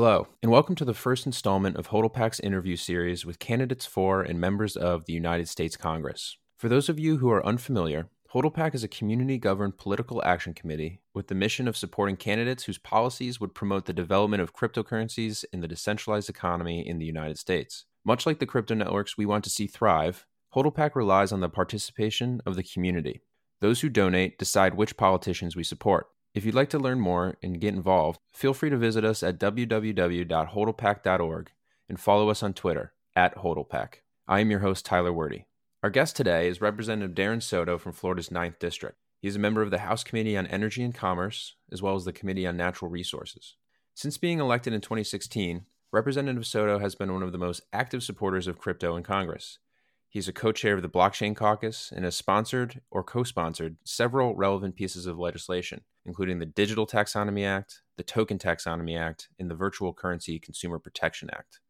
Hello, and welcome to the first installment of HODLPAC's interview series with candidates for and members of the United States Congress. For those of you who are unfamiliar, HODLPAC is a community governed political action committee with the mission of supporting candidates whose policies would promote the development of cryptocurrencies in the decentralized economy in the United States. Much like the crypto networks we want to see thrive, HODLPAC relies on the participation of the community. Those who donate decide which politicians we support. If you'd like to learn more and get involved, feel free to visit us at www.hodlpac.org and follow us on Twitter at HODLPAC. I am your host, Tyler Wordy. Our guest today is Representative Darren Soto from Florida's 9th District. He is a member of the House Committee on Energy and Commerce, as well as the Committee on Natural Resources. Since being elected in 2016, Representative Soto has been one of the most active supporters of crypto in Congress. He's a co chair of the Blockchain Caucus and has sponsored or co sponsored several relevant pieces of legislation, including the Digital Taxonomy Act, the Token Taxonomy Act, and the Virtual Currency Consumer Protection Act.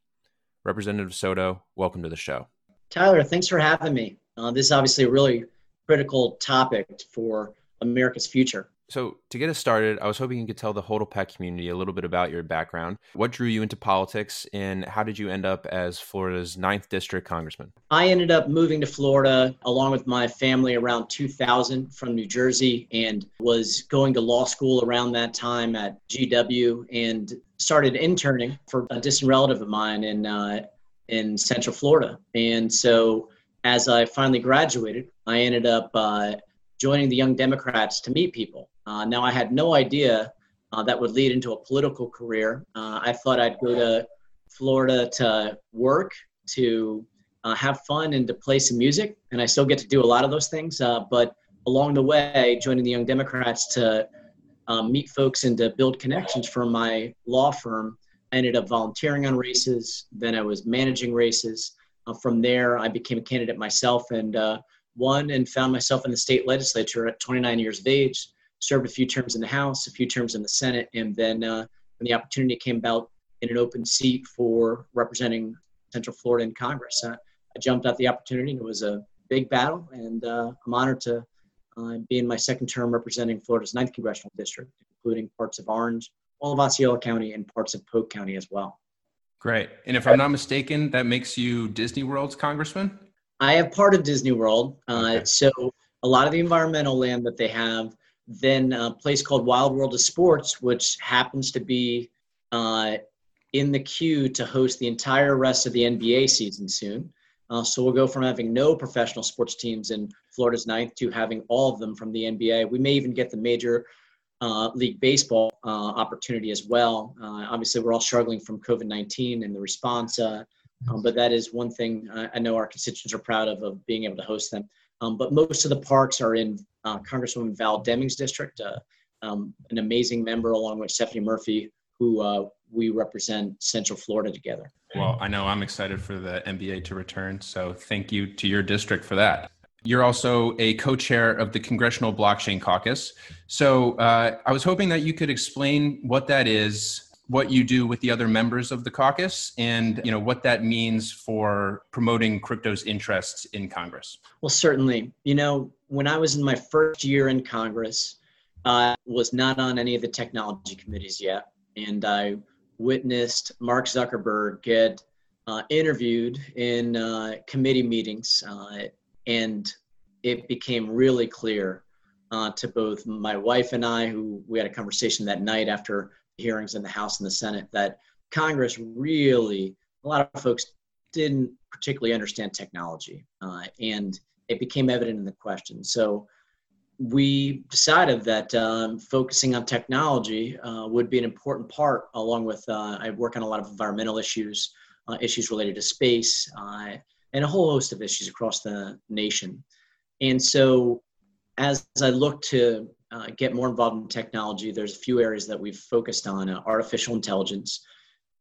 Representative Soto, welcome to the show. Tyler, thanks for having me. Uh, this is obviously a really critical topic for America's future. So, to get us started, I was hoping you could tell the HODLPAC community a little bit about your background. What drew you into politics, and how did you end up as Florida's ninth District Congressman? I ended up moving to Florida along with my family around 2000 from New Jersey and was going to law school around that time at GW and started interning for a distant relative of mine in, uh, in Central Florida. And so, as I finally graduated, I ended up uh, joining the Young Democrats to meet people. Uh, now, I had no idea uh, that would lead into a political career. Uh, I thought I'd go to Florida to work, to uh, have fun, and to play some music. And I still get to do a lot of those things. Uh, but along the way, joining the Young Democrats to um, meet folks and to build connections for my law firm, I ended up volunteering on races. Then I was managing races. Uh, from there, I became a candidate myself and won and found myself in the state legislature at 29 years of age. Served a few terms in the House, a few terms in the Senate, and then uh, when the opportunity came about in an open seat for representing Central Florida in Congress, uh, I jumped at the opportunity. And it was a big battle, and uh, I'm honored to uh, be in my second term representing Florida's 9th congressional district, including parts of Orange, all of Osceola County, and parts of Polk County as well. Great. And if I'm not mistaken, that makes you Disney World's congressman? I have part of Disney World. Uh, okay. So a lot of the environmental land that they have, then a place called Wide World of Sports, which happens to be uh, in the queue to host the entire rest of the NBA season soon. Uh, so we'll go from having no professional sports teams in Florida's ninth to having all of them from the NBA. We may even get the major uh, league baseball uh, opportunity as well. Uh, obviously, we're all struggling from COVID 19 and the response uh, um, but that is one thing I, I, know our constituents are proud of, of being able to host them. Um, but most of the parks are in uh, Congresswoman Val Demings' district, uh, um, an amazing member along with Stephanie Murphy, who uh, we represent Central Florida together. Well, I know I'm excited for the NBA to return. So thank you to your district for that. You're also a co chair of the Congressional Blockchain Caucus. So uh, I was hoping that you could explain what that is, what you do with the other members of the caucus and you know what that means for promoting crypto's interests in congress. Well certainly. You know when i was in my first year in congress i was not on any of the technology committees yet and i witnessed mark zuckerberg get uh, interviewed in uh, committee meetings uh, and it became really clear uh, to both my wife and I, who we had a conversation that night after hearings in the House and the Senate that Congress really, a lot of folks didn't particularly understand technology, uh, and it became evident in the question. So we decided that um, focusing on technology uh, would be an important part, along with uh, I work on a lot of environmental issues, uh, issues related to space, uh, and a whole host of issues across the nation. And so, as I look to uh, get more involved in technology, there's a few areas that we've focused on uh, artificial intelligence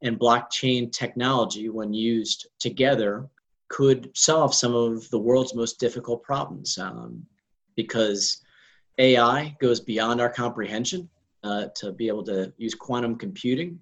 and blockchain technology, when used together, could solve some of the world's most difficult problems um, because AI goes beyond our comprehension uh, to be able to use quantum computing.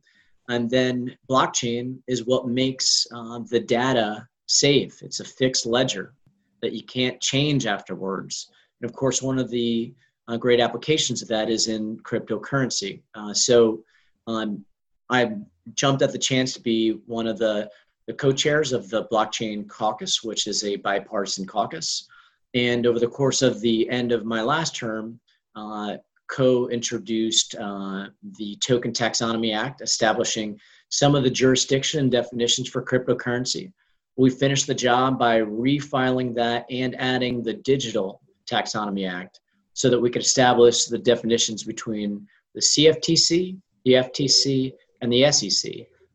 And then blockchain is what makes uh, the data safe. It's a fixed ledger that you can't change afterwards. And of course, one of the uh, great applications of that is in cryptocurrency. Uh, so, um, I jumped at the chance to be one of the, the co chairs of the Blockchain Caucus, which is a bipartisan caucus. And over the course of the end of my last term, uh, co introduced uh, the Token Taxonomy Act, establishing some of the jurisdiction and definitions for cryptocurrency. We finished the job by refiling that and adding the Digital Taxonomy Act so that we could establish the definitions between the CFTC, the FTC, and the SEC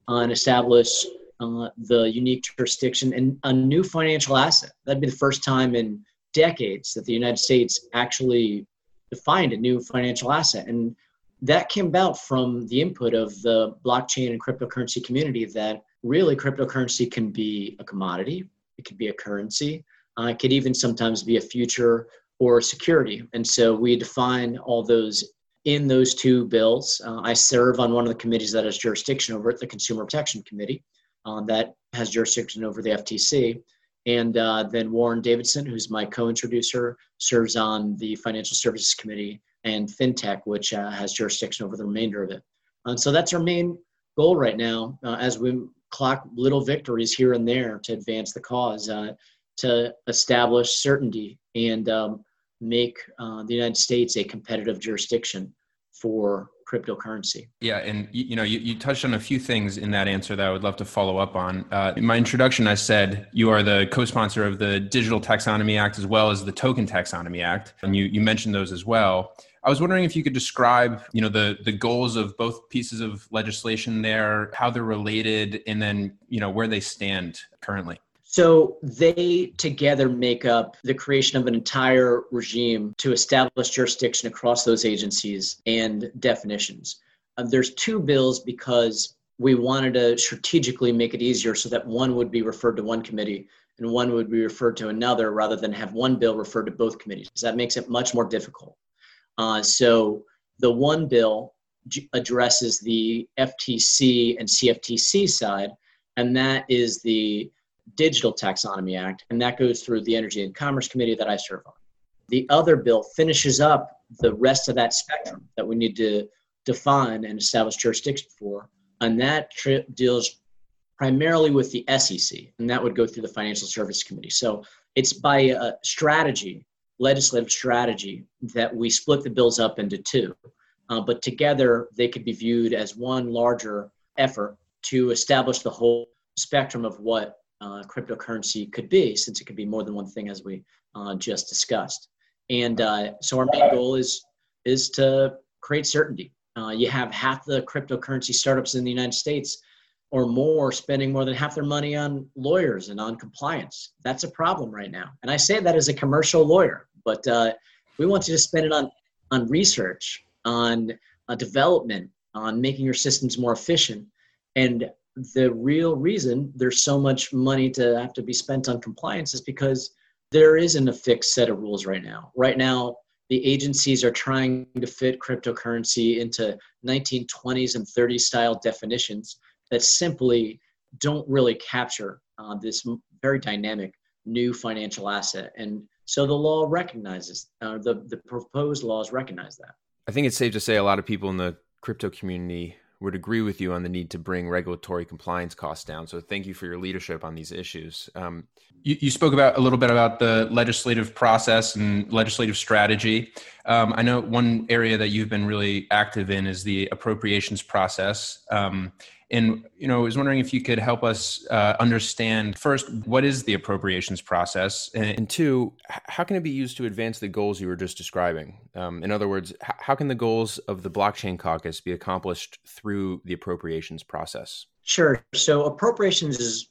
uh, and establish uh, the unique jurisdiction and a new financial asset. That'd be the first time in decades that the United States actually defined a new financial asset. And that came about from the input of the blockchain and cryptocurrency community that really cryptocurrency can be a commodity, it could be a currency, uh, it could even sometimes be a future or security. And so we define all those in those two bills. Uh, I serve on one of the committees that has jurisdiction over it, the Consumer Protection Committee, uh, that has jurisdiction over the FTC. And uh, then Warren Davidson, who's my co introducer, serves on the Financial Services Committee and FinTech, which uh, has jurisdiction over the remainder of it. And so that's our main goal right now uh, as we clock little victories here and there to advance the cause, uh, to establish certainty and um, make uh, the United States a competitive jurisdiction for cryptocurrency. Yeah, and you, know, you, you, touched on a few things in that answer that I would love to follow up on. Uh, in my introduction, I said you are the co-sponsor of the Digital Taxonomy Act as well as the Token Taxonomy Act, and you you mentioned those as well. I was wondering if you could describe, you know, the the goals of both pieces of legislation there, how they're related, and then you know where they stand currently. So they together make up the creation of an entire regime to establish jurisdiction across those agencies and definitions. Uh, there's two bills because we wanted to strategically make it easier so that one would be referred to one committee and one would be referred to another rather than have one bill referred to both committees. That makes it much more difficult. Uh, so the one bill addresses the FTC and CFTC side, and that is the Digital Taxonomy Act, and that goes through the Energy and Commerce Committee that I serve on. The other bill finishes up the rest of that spectrum that we need to define and establish jurisdiction for, and that deals primarily with the SEC, and that would go through the Financial Services Committee. So it's by a strategy, legislative strategy, that we split the bills up into two. Uh, but together, they could be viewed as one larger effort to establish the whole spectrum of what uh, cryptocurrency could be, since it could be more than one thing, as we uh, just discussed. And uh, so our main goal is is to create certainty. Uh, you have half the cryptocurrency startups in the United States or more spending more than half their money on lawyers and on compliance. That's a problem right now. And I say that as a commercial lawyer, but uh, we want you to spend it on on research, on uh, development, on making your systems more efficient. And the real reason there's so much money to have to be spent on compliance is because there isn't a fixed set of rules right now. Right now, the agencies are trying to fit cryptocurrency into 1920s and 30s style definitions that simply don't really capture uh, this very dynamic new financial asset. And so the law recognizes, uh, the, the proposed laws recognize that. I think it's safe to say a lot of people in the crypto community would agree with you on the need to bring regulatory compliance costs down. So thank you for your leadership on these issues. Um, you, you, spoke about a little bit about the legislative process and legislative strategy. Um, I know one area that you've been really active in is the appropriations process. Um, and you know, I was wondering if you could help us uh, understand first what is the appropriations process, and, and, two, how can it be used to advance the goals you were just describing? Um, in other words, how can the goals of the blockchain caucus be accomplished through the appropriations process? Sure. So appropriations is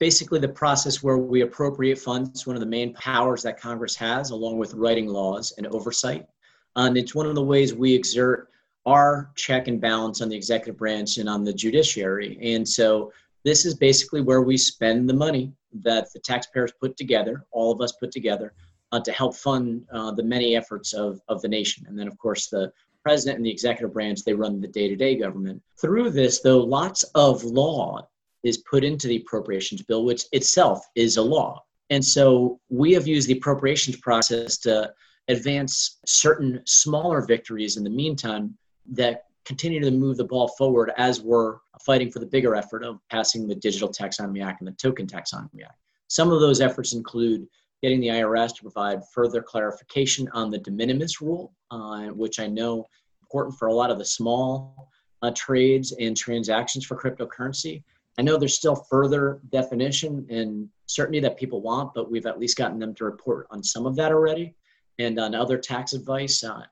basically the process where we appropriate funds. One of the main powers that Congress has, along with writing laws and oversight, and it's one of the ways we exert our check and balance on the executive branch and on the judiciary. And so this is basically where we spend the money that the taxpayers put together, all of us put together, uh, to help fund uh, the many efforts of, of the nation. And then, of course, the president and the executive branch, they run the day to day government. Through this, though, lots of law is put into the appropriations bill, which itself is a law. And so we have used the appropriations process to advance certain smaller victories in the meantime that continue to move the ball forward as we're fighting for the bigger effort of passing the Digital Taxonomy Act and the Token Taxonomy Act. Some of those efforts include getting the IRS to provide further clarification on the de minimis rule, uh, which I know important for a lot of the small uh, trades and transactions for cryptocurrency. I know there's still further definition and certainty that people want, but we've at least gotten them to report on some of that already. And on other tax advice, uh,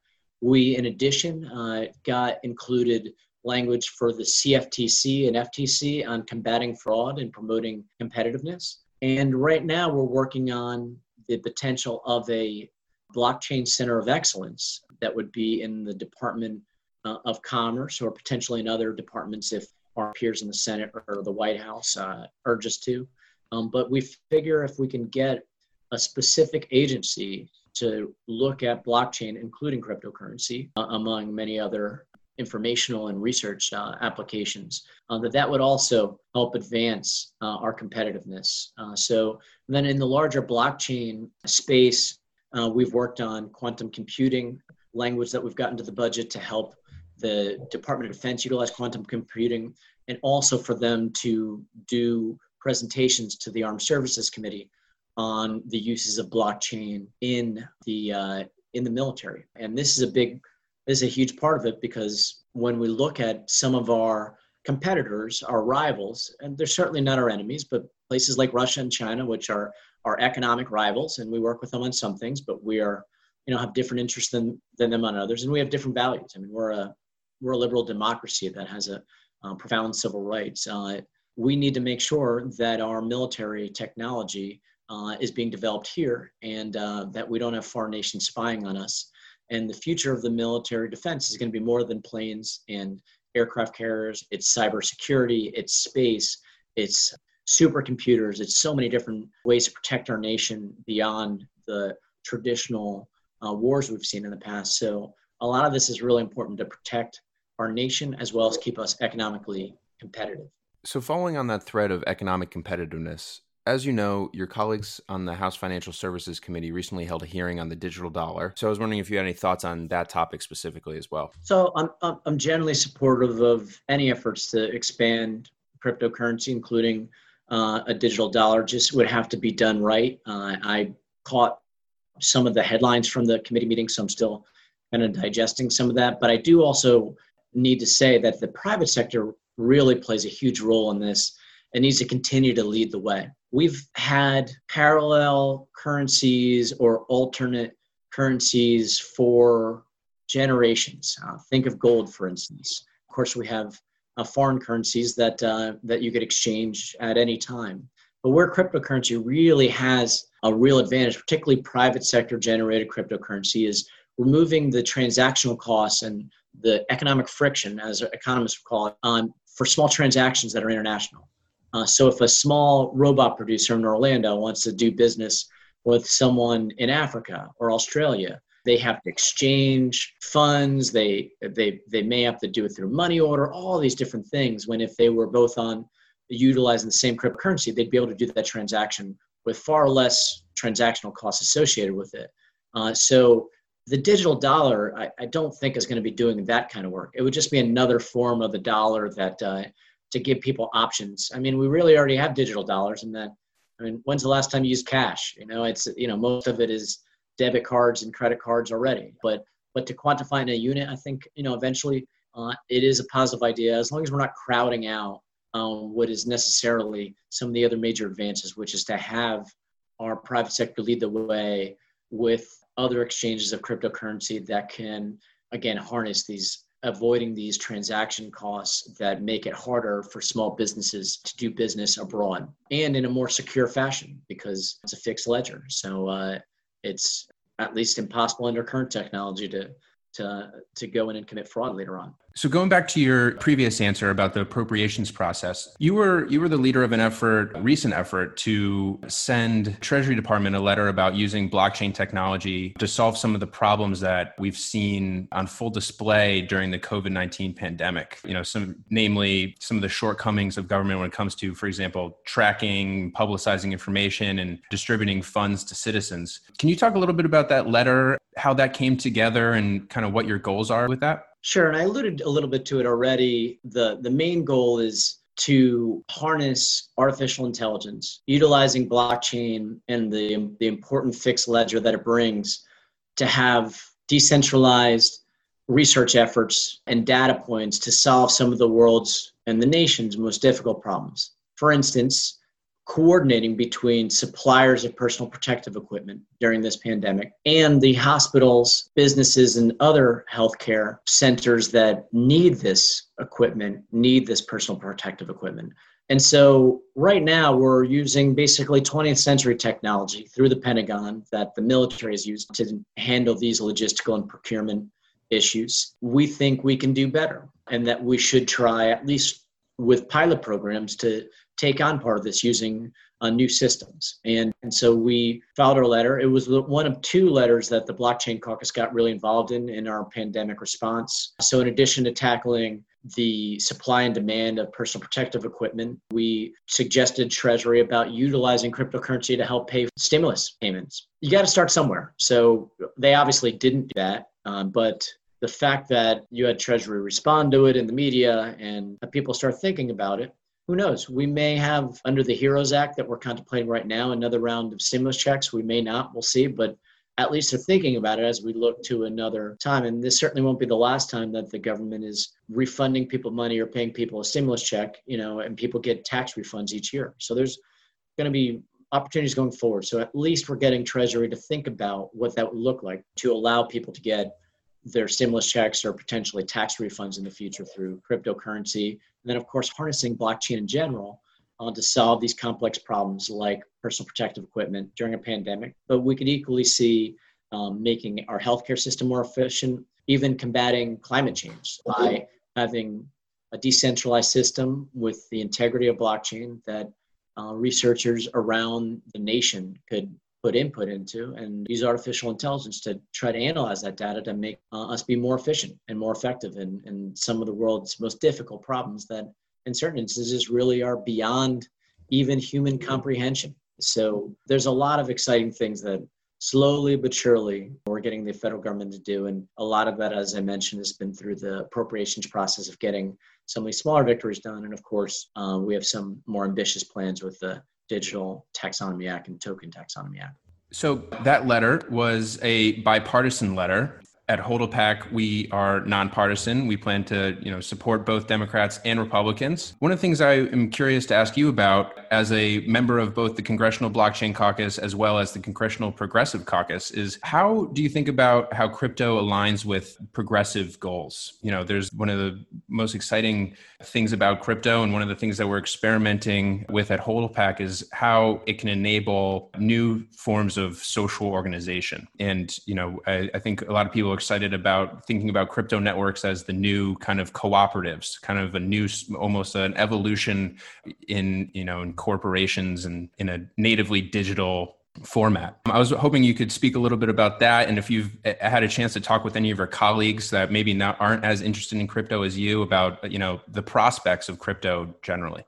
we, in addition, uh, got included language for the CFTC and FTC on combating fraud and promoting competitiveness. And right now, we're working on the potential of a blockchain center of excellence that would be in the Department uh, of Commerce or potentially in other departments if our peers in the Senate or the White House uh, urge us to. Um, but we figure if we can get a specific agency to look at blockchain, including cryptocurrency, uh, among many other informational and research uh, applications, uh, that that would also help advance uh, our competitiveness. Uh, so then in the larger blockchain space, uh, we've worked on quantum computing language that we've gotten to the budget to help the Department of Defense utilize quantum computing and also for them to do presentations to the Armed Services Committee on the uses of blockchain in the uh, in the military. And this is a big, this is a huge part of it because when we look at some of our competitors, our rivals, and they're certainly not our enemies, but places like Russia and China, which are our economic rivals, and we work with them on some things, but we are, you know, have different interests than than them on others, and we have different values. I mean, we're a we're a liberal democracy that has a um, profound civil rights. Uh, we need to make sure that our military technology uh, is being developed here and uh, that we don't have foreign nations spying on us. And the future of the military defense is going to be more than planes and aircraft carriers, it's cybersecurity, it's space, it's supercomputers, it's so many different ways to protect our nation beyond the traditional uh, wars we've seen in the past. So a lot of this is really important to protect our nation as well as keep us economically competitive. So, following on that thread of economic competitiveness, as you know, your colleagues on the House Financial Services Committee recently held a hearing on the digital dollar. So I was wondering if you had any thoughts on that topic specifically as well. So I'm, I'm generally supportive of any efforts to expand cryptocurrency, including uh, a digital dollar, just would have to be done right. Uh, I caught some of the headlines from the committee meeting, so I'm still kind of digesting some of that. But I do also need to say that the private sector really plays a huge role in this and needs to continue to lead the way. We've had parallel currencies or alternate currencies for generations. Uh, think of gold, for instance. Of course, we have uh, foreign currencies that uh, that you could exchange at any time. But where cryptocurrency really has a real advantage, particularly private sector generated cryptocurrency, is removing the transactional costs and the economic friction, as economists would call it, um, for small transactions that are international. Uh, so if a small robot producer in Orlando wants to do business with someone in Africa or Australia, they have to exchange funds. They they they may have to do it through money order. All these different things. When if they were both on utilizing the same cryptocurrency, they'd be able to do that transaction with far less transactional costs associated with it. Uh, so the digital dollar, I, I, don't think is going to be doing that kind of work. It would just be another form of the dollar that uh, to give people options. I mean, we really already have digital dollars, and that. I mean, when's the last time you used cash? You know, it's you know most of it is debit cards and credit cards already. But but to quantify in a unit, I think you know eventually uh, it is a positive idea as long as we're not crowding out um, what is necessarily some of the other major advances, which is to have our private sector lead the way with other exchanges of cryptocurrency that can again harness these avoiding these transaction costs that make it harder for small businesses to do business abroad and in a more secure fashion because it's a fixed ledger. So uh, it's at least impossible under current technology to to to go in and commit fraud later on. So going back to your previous answer about the appropriations process, you were you were the leader of an effort, a recent effort to send Treasury Department a letter about using blockchain technology to solve some of the problems that we've seen on full display during the COVID-19 pandemic. You know, some namely some of the shortcomings of government when it comes to, for example, tracking, publicizing information and distributing funds to citizens. Can you talk a little bit about that letter, how that came together and kind of what your goals are with that? Sure, and I alluded a little bit to it already. The the main goal is to harness artificial intelligence, utilizing blockchain and the, the important fixed ledger that it brings to have decentralized research efforts and data points to solve some of the world's and the nation's most difficult problems. For instance, coordinating between suppliers of personal protective equipment during this pandemic and the hospitals, businesses, and other healthcare centers that need this equipment, need this personal protective equipment. And so, right now, we're using basically 20th century technology through the Pentagon that the military has used to handle these logistical and procurement issues. We think we can do better and that we should try, at least with pilot programs, to take on part of this using uh, new systems. And, and so we filed our letter. It was one of two letters that the Blockchain Caucus got really involved in in our pandemic response. So, in addition to tackling the supply and demand of personal protective equipment, we suggested Treasury about utilizing cryptocurrency to help pay stimulus payments. You got to start somewhere. So, they obviously didn't do that, um, but the fact that you had Treasury respond to it in the media and people start thinking about it who knows? We may have, under the HEROES Act that we're contemplating right now, another round of stimulus checks. We may not, we'll see. But at least they're thinking about it as we look to another time. And this certainly won't be the last time that the government is refunding people money or paying people a stimulus check, you know, and people get tax refunds each year. So there's going to be opportunities going forward. So at least we're getting Treasury to think about what that would look like to allow people to get their stimulus checks or potentially tax refunds in the future through cryptocurrency. And then, of course, harnessing blockchain in general uh, to solve these complex problems like personal protective equipment during a pandemic. But we could equally see um, making our healthcare system more efficient, even combating climate change by having a decentralized system with the integrity of blockchain that uh, researchers around the nation could put input into and use artificial intelligence to try to analyze that data to make uh, us be more efficient and more effective in, in some of the world's most difficult problems that in certain instances really are beyond even human comprehension. So there's a lot of exciting things that slowly but surely we're getting the federal government to do. And a lot of that as i mentioned has been through the appropriations process of getting some of these smaller victories done. And of course uh, we have some more ambitious plans with the Digital Taxonomy Act and Token Taxonomy Act. So that letter was a bipartisan letter at HODLPAC, we are nonpartisan. We plan to, you know, support both Democrats and Republicans. One of the things I am curious to ask you about, as a member of both the Congressional Blockchain Caucus as well as the Congressional Progressive Caucus, is how do you think about how crypto aligns with progressive goals? You know, there's one of the most exciting things about crypto, and one of the things that we're experimenting with at HODLPAC is how it can enable new forms of social organization. And you know, I, I think a lot of people excited about thinking about crypto networks as the new kind of cooperatives, kind of a new, almost an evolution in you know in corporations and in a natively digital format. I was hoping you could speak a little bit about that, and if you've eh, had a chance to talk with any of your colleagues that maybe not aren't as interested in crypto as you about you know the prospects of crypto generally.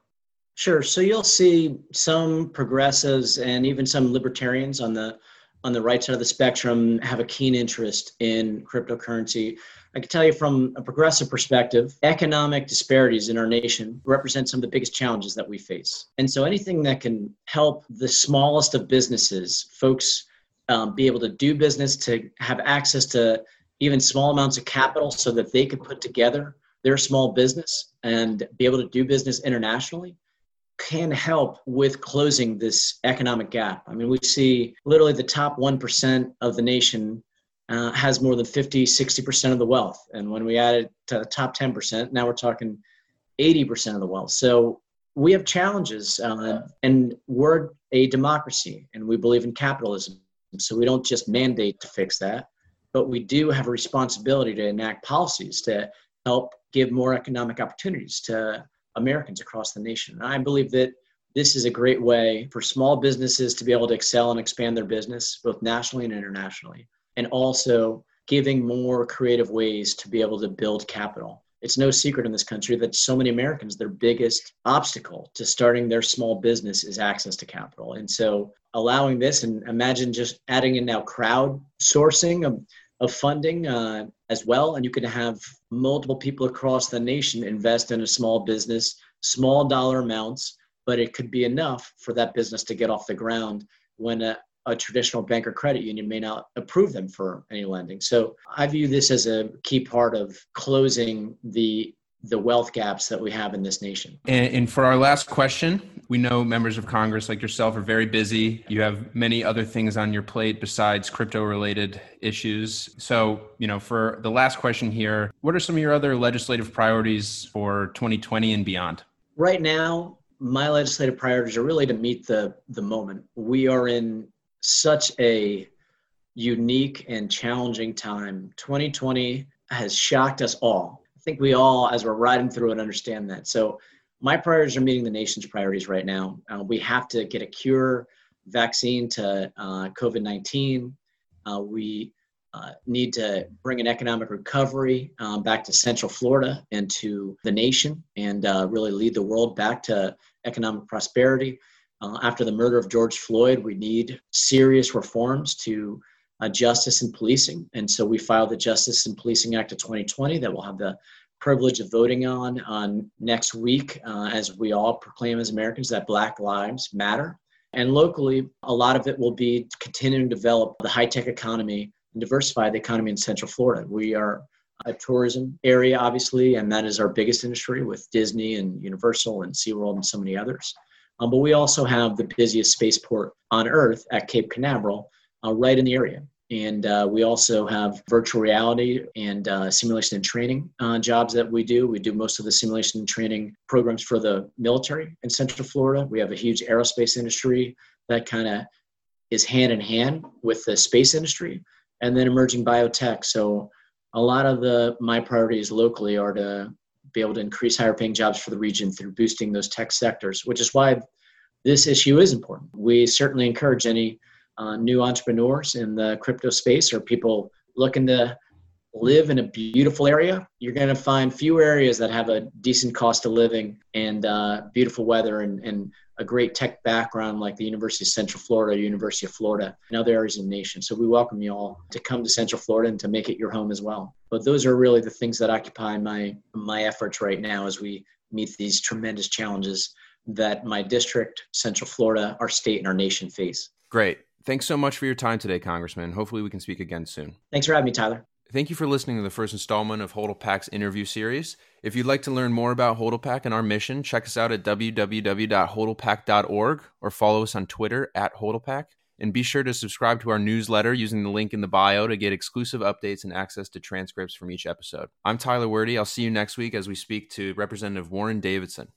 Sure. So you'll see some progressives and even some libertarians on the on the right side of the spectrum have a keen interest in cryptocurrency. I can tell you from a progressive perspective, economic disparities in our nation represent some of the biggest challenges that we face. And so anything that can help the smallest of businesses, folks um, be able to do business, to have access to even small amounts of capital so that they could put together their small business and be able to do business internationally can help with closing this economic gap. I mean, we see literally the top 1% of the nation uh, has more than 50, 60% of the wealth. And when we add it to the top 10%, now we're talking 80% of the wealth. So we have challenges, uh, and we're a democracy, and we believe in capitalism. So we don't just mandate to fix that, but we do have a responsibility to enact policies to help give more economic opportunities to Americans across the nation. And I believe that this is a great way for small businesses to be able to excel and expand their business, both nationally and internationally, and also giving more creative ways to be able to build capital. It's no secret in this country that so many Americans, their biggest obstacle to starting their small business is access to capital. And so allowing this, and imagine just adding in now crowd sourcing of, of funding, uh, as well. And you can have multiple people across the nation invest in a small business, small dollar amounts, but it could be enough for that business to get off the ground when a, a traditional bank or credit union may not approve them for any lending. So I view this as a key part of closing the the wealth gaps that we have in this nation. And, and, for our last question, we know members of Congress like yourself are very busy. You have many other things on your plate besides crypto related issues. So, you know, for the last question here, what are some of your other legislative priorities for 2020 and beyond? Right now, my legislative priorities are really to meet the the moment. We are in such a unique and challenging time. 2020 has shocked us all I think we all, as we're riding through it, understand that. So my priorities are meeting the nation's priorities right now. Uh, we have to get a cure, vaccine to uh, COVID 19. Uh, we uh, need to bring an economic recovery um, back to Central Florida and to the nation and uh, really lead the world back to economic prosperity. Uh, after the murder of George Floyd, we need serious reforms to justice and policing. And so we filed the Justice and Policing Act of 2020 that we'll have the privilege of voting on on next week uh, as we all proclaim as Americans that Black Lives Matter. And locally, a lot of it will be continuing to develop the high tech economy and diversify the economy in Central Florida. We are a tourism area, obviously, and that is our biggest industry with Disney and Universal and SeaWorld and so many others. Um, but we also have the busiest spaceport on Earth at Cape Canaveral, uh, right in the area. And uh, we also have virtual reality and uh, simulation and training uh, jobs that we do. We do most of the simulation and training programs for the military in Central Florida. We have a huge aerospace industry that kind of is hand in hand with the space industry and then emerging biotech. So a lot of the my priorities locally are to be able to increase higher paying jobs for the region through boosting those tech sectors, which is why this issue is important. We certainly encourage any uh, new entrepreneurs in the crypto space or people looking to live in a beautiful area, you're going to find few areas that have a decent cost of living and uh, beautiful weather and, and a great tech background like the University of Central Florida, University of Florida, and other areas of the nation. So we welcome you all to come to Central Florida and to make it your home as well. But those are really the things that occupy my my efforts right now as we meet these tremendous challenges that my district, Central Florida, our state, and our nation face. Great. Thanks so much for your time today, Congressman. Hopefully, we can speak again soon. Thanks for having me, Tyler. Thank you for listening to the first installment of HODLPAC's interview series. If you'd like to learn more about HODLPAC and our mission, check us out at www.hodlpac.org or follow us on Twitter at HODLPAC. And be sure to subscribe to our newsletter using the link in the bio to get exclusive updates and access to transcripts from each episode. I'm Tyler Werde. I'll see you next week as we speak to Representative Warren Davidson.